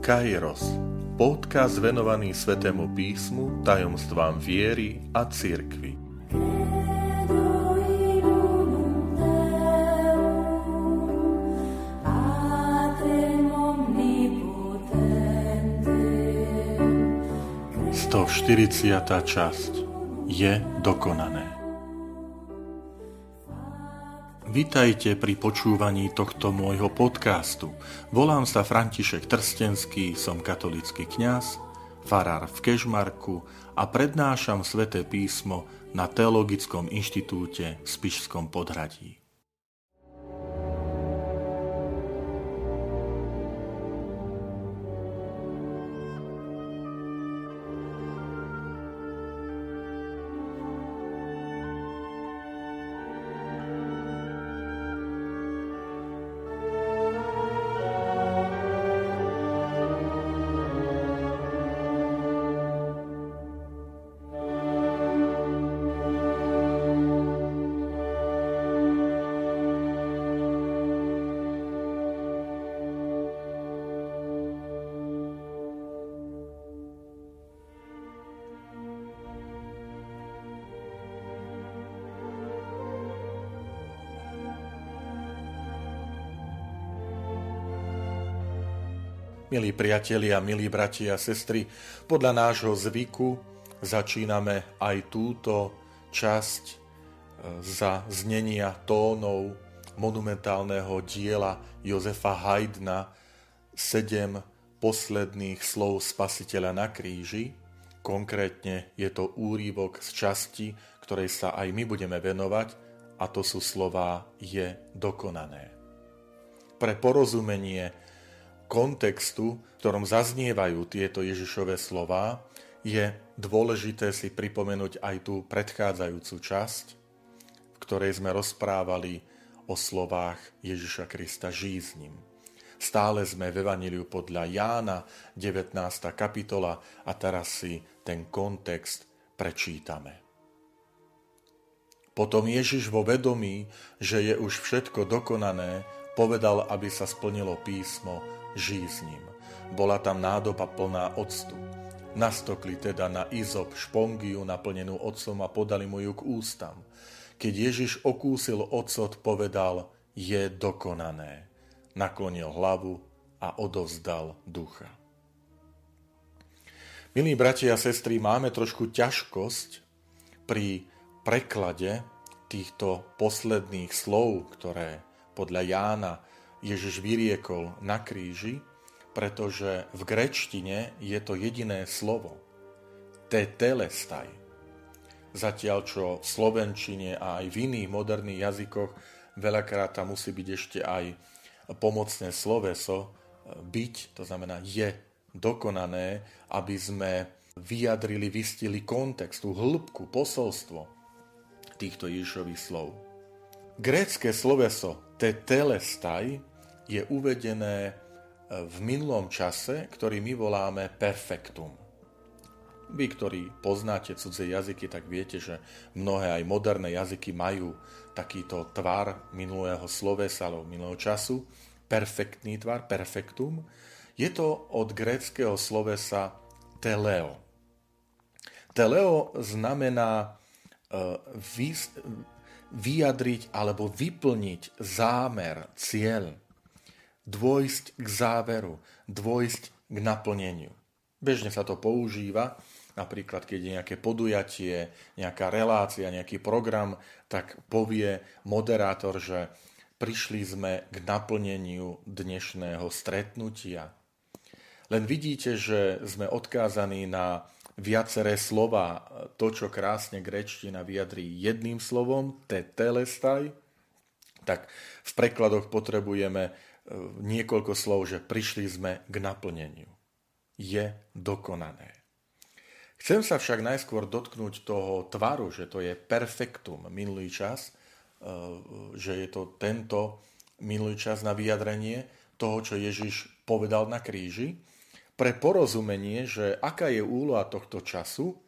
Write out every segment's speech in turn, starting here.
Kairos, podcast venovaný Svetému písmu, tajomstvám viery a cirkvi. Sto 40. časť je dokonané. Vitajte pri počúvaní tohto môjho podcastu. Volám sa František Trstenský, som katolický kňaz, farár v Kežmarku a prednášam sväté písmo na Teologickom inštitúte v Spišskom podhradí. Milí priatelia, milí bratia a sestry, podľa nášho zvyku začíname aj túto časť e, za znenia tónov monumentálneho diela Jozefa Haydna sedem posledných slov spasiteľa na kríži. Konkrétne je to úrivok z časti, ktorej sa aj my budeme venovať, a to sú slová je dokonané. Pre porozumenie kontextu, v ktorom zaznievajú tieto Ježišové slová, je dôležité si pripomenúť aj tú predchádzajúcu časť, v ktorej sme rozprávali o slovách Ježiša Krista žízním. Stále sme v Evangeliu podľa Jána, 19. kapitola a teraz si ten kontext prečítame. Potom Ježiš vo vedomí, že je už všetko dokonané, povedal, aby sa splnilo písmo, žízním. Bola tam nádoba plná octu. Nastokli teda na izop špongiu naplnenú ocom a podali mu ju k ústam. Keď Ježiš okúsil ocot, povedal, je dokonané. Naklonil hlavu a odovzdal ducha. Milí bratia a sestry, máme trošku ťažkosť pri preklade týchto posledných slov, ktoré podľa Jána Ježiš vyriekol na kríži, pretože v grečtine je to jediné slovo. Tetelestaj. Zatiaľ čo v slovenčine a aj v iných moderných jazykoch veľakrát tam musí byť ešte aj pomocné sloveso byť, to znamená je dokonané, aby sme vyjadrili, vystili kontextu, hĺbku, posolstvo týchto Ježišových slov. Grécké sloveso tetelestaj je uvedené e, v minulom čase, ktorý my voláme perfektum. Vy, ktorí poznáte cudzie jazyky, tak viete, že mnohé aj moderné jazyky majú takýto tvar minulého slovesa alebo minulého času, perfektný tvar, perfektum. Je to od gréckého slovesa teleo. Teleo znamená e, vyjadriť alebo vyplniť zámer, cieľ dôjsť k záveru, dôjsť k naplneniu. Bežne sa to používa, napríklad keď je nejaké podujatie, nejaká relácia, nejaký program, tak povie moderátor, že prišli sme k naplneniu dnešného stretnutia. Len vidíte, že sme odkázaní na viaceré slova. To, čo krásne grečtina vyjadrí jedným slovom, te telestaj, tak v prekladoch potrebujeme niekoľko slov, že prišli sme k naplneniu. Je dokonané. Chcem sa však najskôr dotknúť toho tvaru, že to je perfektum minulý čas, e, že je to tento minulý čas na vyjadrenie toho, čo Ježiš povedal na kríži, pre porozumenie, že aká je úloha tohto času.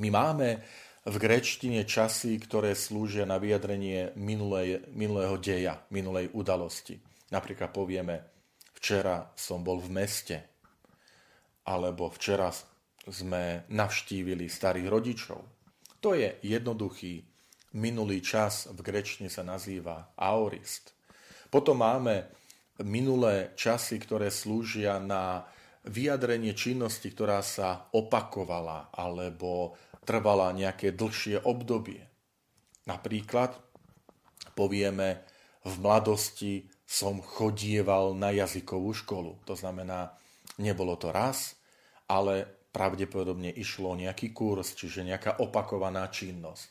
My máme v grečtine časy, ktoré slúžia na vyjadrenie minulej, minulého deja, minulej udalosti. Napríklad povieme, včera som bol v meste, alebo včera sme navštívili starých rodičov. To je jednoduchý minulý čas, v grečne sa nazýva aorist. Potom máme minulé časy, ktoré slúžia na vyjadrenie činnosti, ktorá sa opakovala alebo trvala nejaké dlhšie obdobie. Napríklad povieme v mladosti som chodieval na jazykovú školu. To znamená, nebolo to raz, ale pravdepodobne išlo nejaký kurz, čiže nejaká opakovaná činnosť.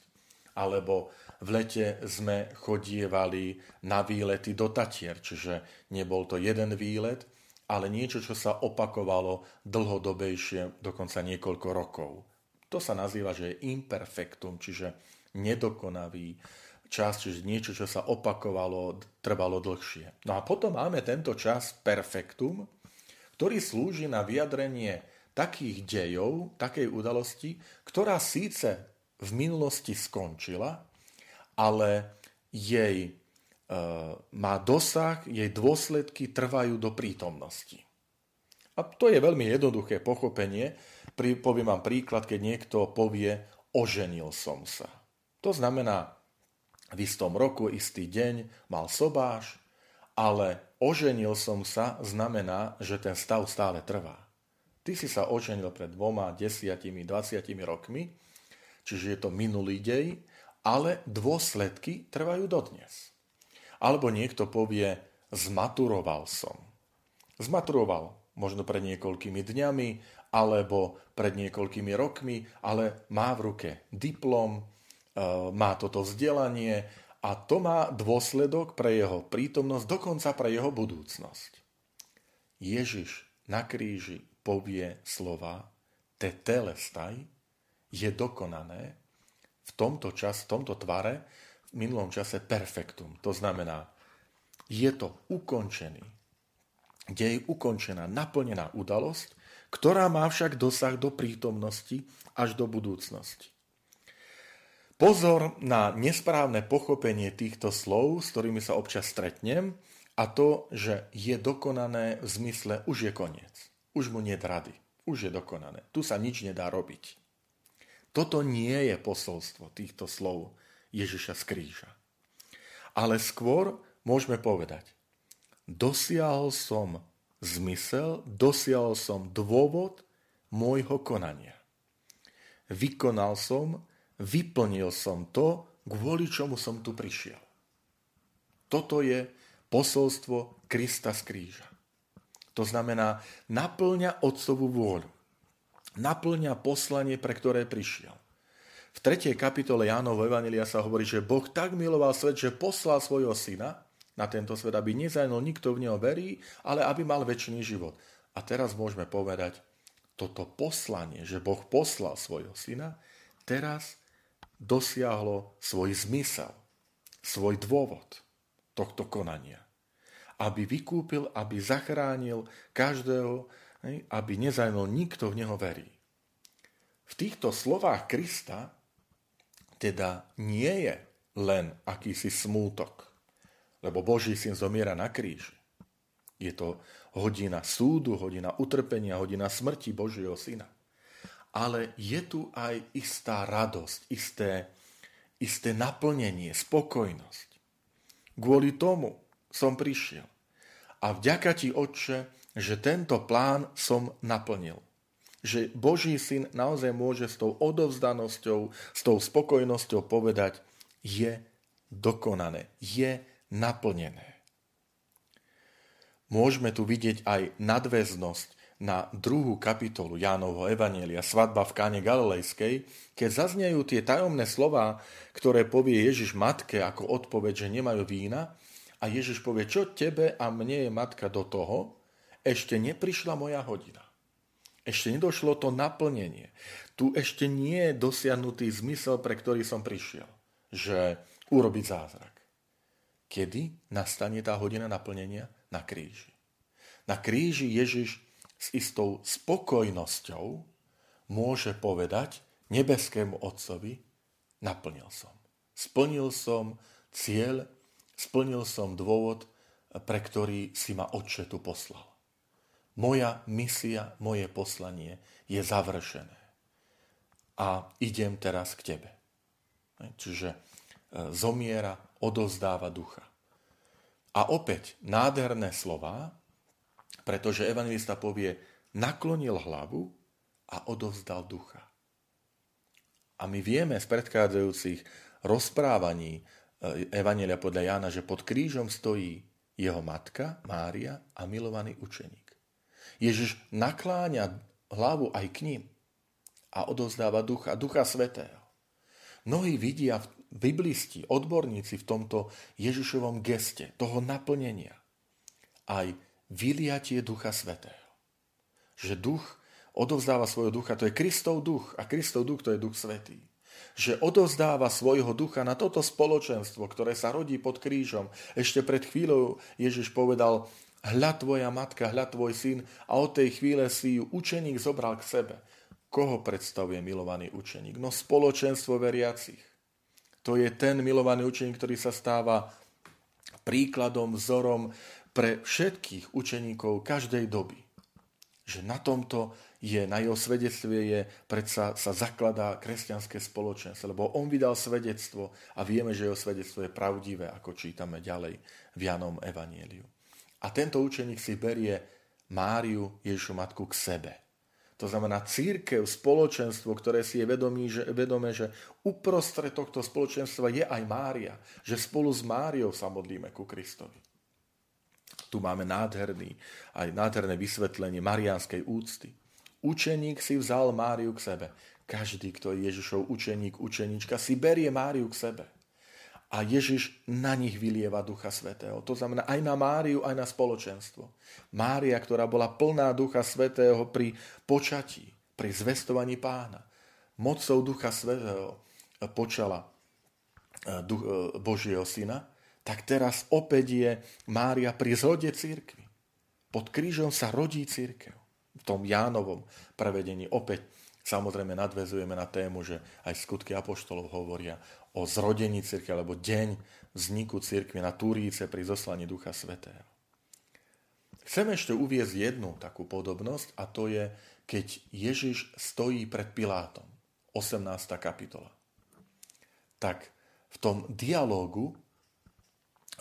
Alebo v lete sme chodievali na výlety do Tatier, čiže nebol to jeden výlet, ale niečo, čo sa opakovalo dlhodobejšie, dokonca niekoľko rokov. To sa nazýva, že je imperfektum, čiže nedokonavý čas, čiže niečo, čo sa opakovalo, trvalo dlhšie. No a potom máme tento čas perfektum, ktorý slúži na vyjadrenie takých dejov, takej udalosti, ktorá síce v minulosti skončila, ale jej má dosah, jej dôsledky trvajú do prítomnosti. A to je veľmi jednoduché pochopenie. Pri, poviem vám príklad, keď niekto povie, oženil som sa. To znamená, v istom roku, istý deň mal sobáš, ale oženil som sa znamená, že ten stav stále trvá. Ty si sa oženil pred dvoma, desiatimi, dvaciatimi rokmi, čiže je to minulý dej, ale dôsledky trvajú dodnes. Alebo niekto povie, zmaturoval som. Zmaturoval možno pred niekoľkými dňami, alebo pred niekoľkými rokmi, ale má v ruke diplom, e, má toto vzdelanie a to má dôsledok pre jeho prítomnosť, dokonca pre jeho budúcnosť. Ježiš na kríži povie slova tetelestaj je dokonané v tomto čas, v tomto tvare, minulom čase perfektum. To znamená, je to ukončený, dej ukončená, naplnená udalosť, ktorá má však dosah do prítomnosti až do budúcnosti. Pozor na nesprávne pochopenie týchto slov, s ktorými sa občas stretnem, a to, že je dokonané v zmysle už je koniec. Už mu nie rady. Už je dokonané. Tu sa nič nedá robiť. Toto nie je posolstvo týchto slov. Ježiša z kríža. Ale skôr môžeme povedať, dosiahol som zmysel, dosiahol som dôvod môjho konania. Vykonal som, vyplnil som to, kvôli čomu som tu prišiel. Toto je posolstvo Krista z kríža. To znamená, naplňa otcovú vôľu. Naplňa poslanie, pre ktoré prišiel. V 3. kapitole Jánovho Evangelia sa hovorí, že Boh tak miloval svet, že poslal svojho syna na tento svet, aby nezajnul nikto v neho verí, ale aby mal väčší život. A teraz môžeme povedať, toto poslanie, že Boh poslal svojho syna, teraz dosiahlo svoj zmysel, svoj dôvod tohto konania. Aby vykúpil, aby zachránil každého, aby nezajnul nikto v neho verí. V týchto slovách Krista teda nie je len akýsi smútok, lebo Boží syn zomiera na kríži. Je to hodina súdu, hodina utrpenia, hodina smrti Božieho syna. Ale je tu aj istá radosť, isté, isté naplnenie, spokojnosť. Kvôli tomu som prišiel. A vďaka ti, Otče, že tento plán som naplnil že Boží syn naozaj môže s tou odovzdanosťou, s tou spokojnosťou povedať, je dokonané, je naplnené. Môžeme tu vidieť aj nadväznosť na druhú kapitolu Jánovho Evanielia, svadba v káne Galilejskej, keď zaznejú tie tajomné slova, ktoré povie Ježiš matke ako odpoveď, že nemajú vína, a Ježiš povie, čo tebe a mne je matka do toho, ešte neprišla moja hodina. Ešte nedošlo to naplnenie. Tu ešte nie je dosiahnutý zmysel, pre ktorý som prišiel. Že urobiť zázrak. Kedy nastane tá hodina naplnenia? Na kríži. Na kríži Ježiš s istou spokojnosťou môže povedať nebeskému Otcovi, naplnil som. Splnil som cieľ, splnil som dôvod, pre ktorý si ma Otče tu poslal. Moja misia, moje poslanie je završené. A idem teraz k tebe. Čiže e, zomiera, odozdáva ducha. A opäť nádherné slova, pretože evangelista povie, naklonil hlavu a odovzdal ducha. A my vieme z predchádzajúcich rozprávaní e, Evangelia podľa Jána, že pod krížom stojí jeho matka Mária a milovaný učeník. Ježiš nakláňa hlavu aj k ním a odozdáva ducha, ducha svetého. Mnohí vidia biblisti, odborníci v tomto Ježišovom geste, toho naplnenia, aj vyliatie ducha svetého. Že duch odovzdáva svojho ducha, to je Kristov duch a Kristov duch to je duch svetý. Že odovzdáva svojho ducha na toto spoločenstvo, ktoré sa rodí pod krížom. Ešte pred chvíľou Ježiš povedal, hľa tvoja matka, hľa tvoj syn a od tej chvíle si ju učeník zobral k sebe. Koho predstavuje milovaný učeník? No spoločenstvo veriacich. To je ten milovaný učeník, ktorý sa stáva príkladom, vzorom pre všetkých učeníkov každej doby. Že na tomto je, na jeho svedectve je, predsa sa zakladá kresťanské spoločenstvo, lebo on vydal svedectvo a vieme, že jeho svedectvo je pravdivé, ako čítame ďalej v Janom Evanieliu. A tento učeník si berie Máriu, Ježišu matku, k sebe. To znamená církev, spoločenstvo, ktoré si je vedomí, že, vedomé, že uprostred tohto spoločenstva je aj Mária, že spolu s Máriou sa modlíme ku Kristovi. Tu máme nádherný, aj nádherné vysvetlenie marianskej úcty. Učeník si vzal Máriu k sebe. Každý, kto je Ježišov učeník, učeníčka, si berie Máriu k sebe a Ježiš na nich vylieva Ducha Svetého. To znamená aj na Máriu, aj na spoločenstvo. Mária, ktorá bola plná Ducha Svetého pri počatí, pri zvestovaní pána. Mocou Ducha Svetého počala eh, eh, Božieho syna, tak teraz opäť je Mária pri zrode církvy. Pod krížom sa rodí církev. V tom Jánovom prevedení opäť samozrejme nadvezujeme na tému, že aj skutky apoštolov hovoria o zrodení cirkvi, alebo deň vzniku cirkvi na Turíce pri zoslaní Ducha Svetého. Chcem ešte uviezť jednu takú podobnosť a to je, keď Ježiš stojí pred Pilátom, 18. kapitola. Tak v tom dialógu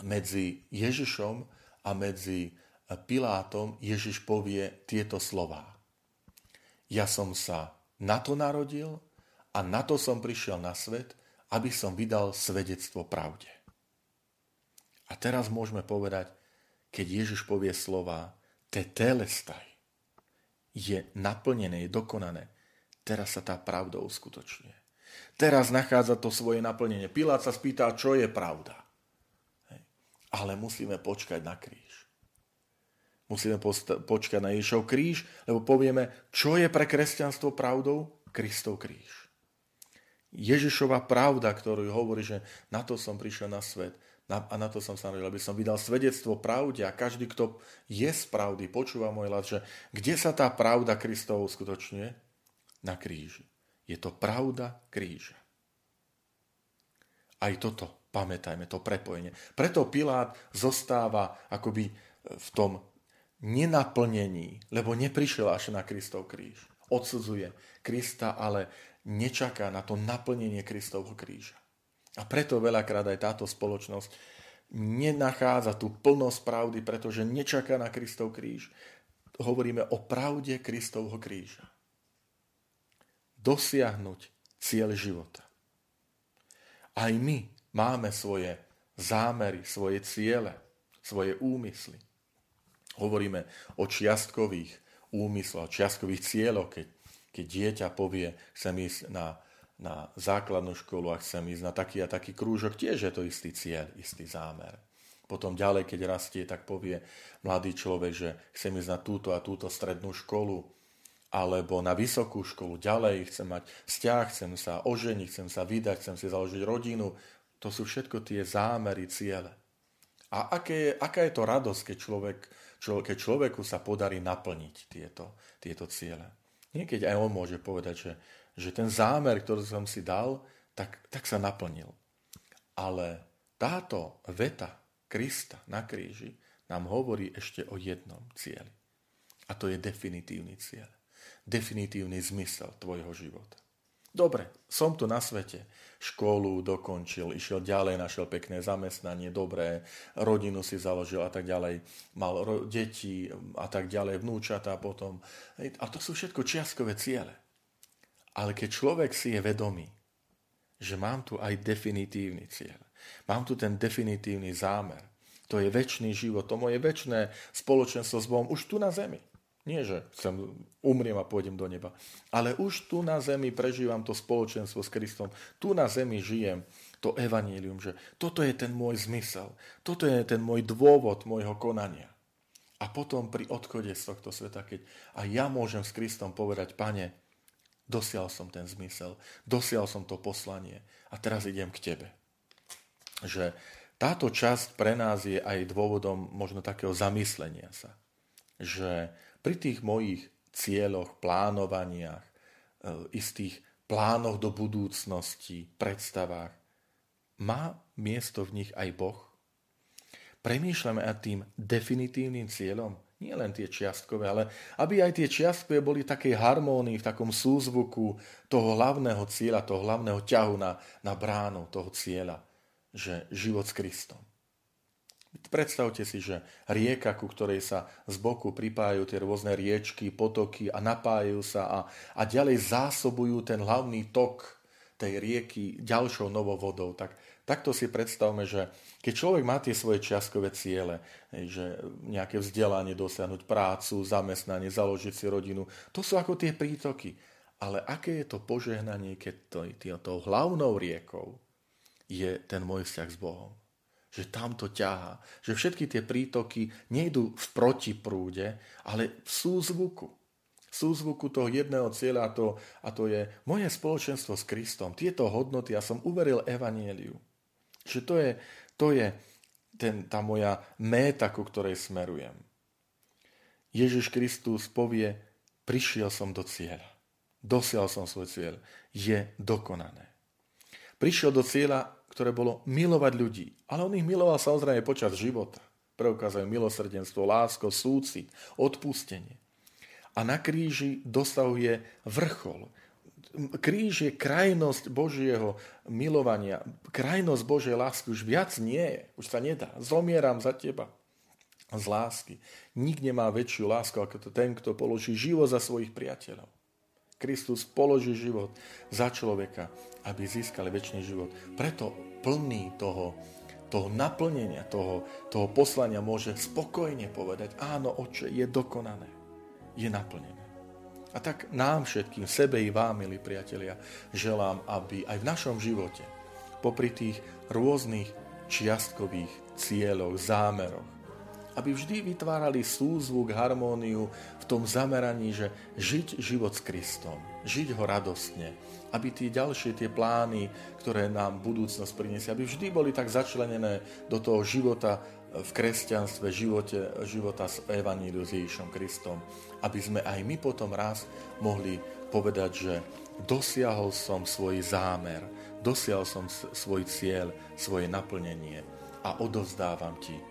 medzi Ježišom a medzi Pilátom Ježiš povie tieto slová. Ja som sa na to narodil a na to som prišiel na svet, aby som vydal svedectvo pravde. A teraz môžeme povedať, keď Ježiš povie slova tetelestaj, je naplnené, je dokonané. Teraz sa tá pravda uskutočňuje. Teraz nachádza to svoje naplnenie. Pilát sa spýta, čo je pravda. Hej. Ale musíme počkať na kríž. Musíme počkať na Ježišov kríž, lebo povieme, čo je pre kresťanstvo pravdou? Kristov kríž. Ježišova pravda, ktorú hovorí, že na to som prišiel na svet a na to som sa narodil, aby som vydal svedectvo pravde a každý, kto je z pravdy, počúva môj hlas, že kde sa tá pravda Kristov uskutočňuje? Na kríži. Je to pravda kríža. Aj toto pamätajme, to prepojenie. Preto Pilát zostáva akoby v tom nenaplnení, lebo neprišiel až na Kristov kríž. Odsudzuje Krista, ale nečaká na to naplnenie Kristovho kríža. A preto veľakrát aj táto spoločnosť nenachádza tú plnosť pravdy, pretože nečaká na Kristov kríž. Hovoríme o pravde Kristovho kríža. Dosiahnuť cieľ života. Aj my máme svoje zámery, svoje ciele, svoje úmysly. Hovoríme o čiastkových úmysloch, čiastkových cieľoch, keď keď dieťa povie, chcem ísť na, na základnú školu a chcem ísť na taký a taký krúžok, tiež je to istý cieľ, istý zámer. Potom ďalej, keď rastie, tak povie mladý človek, že chcem ísť na túto a túto strednú školu, alebo na vysokú školu, ďalej chcem mať vzťah, chcem sa oženiť, chcem sa vydať, chcem si založiť rodinu. To sú všetko tie zámery, ciele. A aké aká je to radosť, keď, človek, čo, keď človeku sa podarí naplniť tieto, tieto ciele. Niekedy aj on môže povedať, že, že ten zámer, ktorý som si dal, tak, tak sa naplnil. Ale táto veta Krista na kríži nám hovorí ešte o jednom cieli. A to je definitívny cieľ. Definitívny zmysel tvojho života. Dobre, som tu na svete. Školu dokončil, išiel ďalej, našiel pekné zamestnanie, dobré, rodinu si založil a tak ďalej. Mal ro- deti a tak ďalej, vnúčatá potom. A to sú všetko čiastkové ciele. Ale keď človek si je vedomý, že mám tu aj definitívny cieľ, mám tu ten definitívny zámer, to je väčší život, to moje väčšie spoločenstvo s Bohom už tu na zemi. Nie, že chcem, umriem a pôjdem do neba. Ale už tu na zemi prežívam to spoločenstvo s Kristom. Tu na zemi žijem to evanílium, že toto je ten môj zmysel. Toto je ten môj dôvod môjho konania. A potom pri odchode z tohto sveta, keď a ja môžem s Kristom povedať, pane, dosial som ten zmysel, dosial som to poslanie a teraz idem k tebe. Že táto časť pre nás je aj dôvodom možno takého zamyslenia sa. Že pri tých mojich cieľoch, plánovaniach, e, istých plánoch do budúcnosti, predstavách, má miesto v nich aj Boh? Premýšľame nad tým definitívnym cieľom, nie len tie čiastkové, ale aby aj tie čiastkové boli v takej harmónii, v takom súzvuku toho hlavného cieľa, toho hlavného ťahu na, na bránu toho cieľa, že život s Kristom. Predstavte si, že rieka, ku ktorej sa z boku pripájajú tie rôzne riečky, potoky a napájajú sa a, a ďalej zásobujú ten hlavný tok tej rieky ďalšou novou vodou. Tak, takto si predstavme, že keď človek má tie svoje čiastkové ciele, že nejaké vzdelanie dosiahnuť, prácu, zamestnanie, založiť si rodinu, to sú ako tie prítoky. Ale aké je to požehnanie, keď to, tou hlavnou riekou je ten môj vzťah s Bohom? Že tam to ťahá. Že všetky tie prítoky nejdú v protiprúde, ale v súzvuku. V súzvuku toho jedného cieľa a to, a to je moje spoločenstvo s Kristom. Tieto hodnoty, ja som uveril evanieliu. Že to je, to je ten, tá moja méta, ku ktorej smerujem. Ježiš Kristus povie, prišiel som do cieľa. Dosial som svoj cieľ. Je dokonané. Prišiel do cieľa ktoré bolo milovať ľudí. Ale on ich miloval samozrejme počas života. Preukazujú milosrdenstvo, lásko, súcit, odpustenie. A na kríži dosahuje vrchol. Kríž je krajnosť Božieho milovania, krajnosť Božej lásky. Už viac nie je, už sa nedá. Zomieram za teba z lásky. Nik nemá väčšiu lásku ako to ten, kto položí život za svojich priateľov. Kristus položí život za človeka, aby získali väčší život. Preto plný toho, toho naplnenia, toho, toho poslania môže spokojne povedať, áno, oče, je dokonané, je naplnené. A tak nám všetkým, sebe i vám, milí priatelia, želám, aby aj v našom živote, popri tých rôznych čiastkových cieľoch, zámeroch, aby vždy vytvárali súzvuk, harmóniu v tom zameraní, že žiť život s Kristom, žiť ho radostne, aby tie ďalšie tie plány, ktoré nám budúcnosť priniesie, aby vždy boli tak začlenené do toho života v kresťanstve, živote, života s Evaníliu s Ježišom Kristom, aby sme aj my potom raz mohli povedať, že dosiahol som svoj zámer, dosiahol som svoj cieľ, svoje naplnenie a odovzdávam ti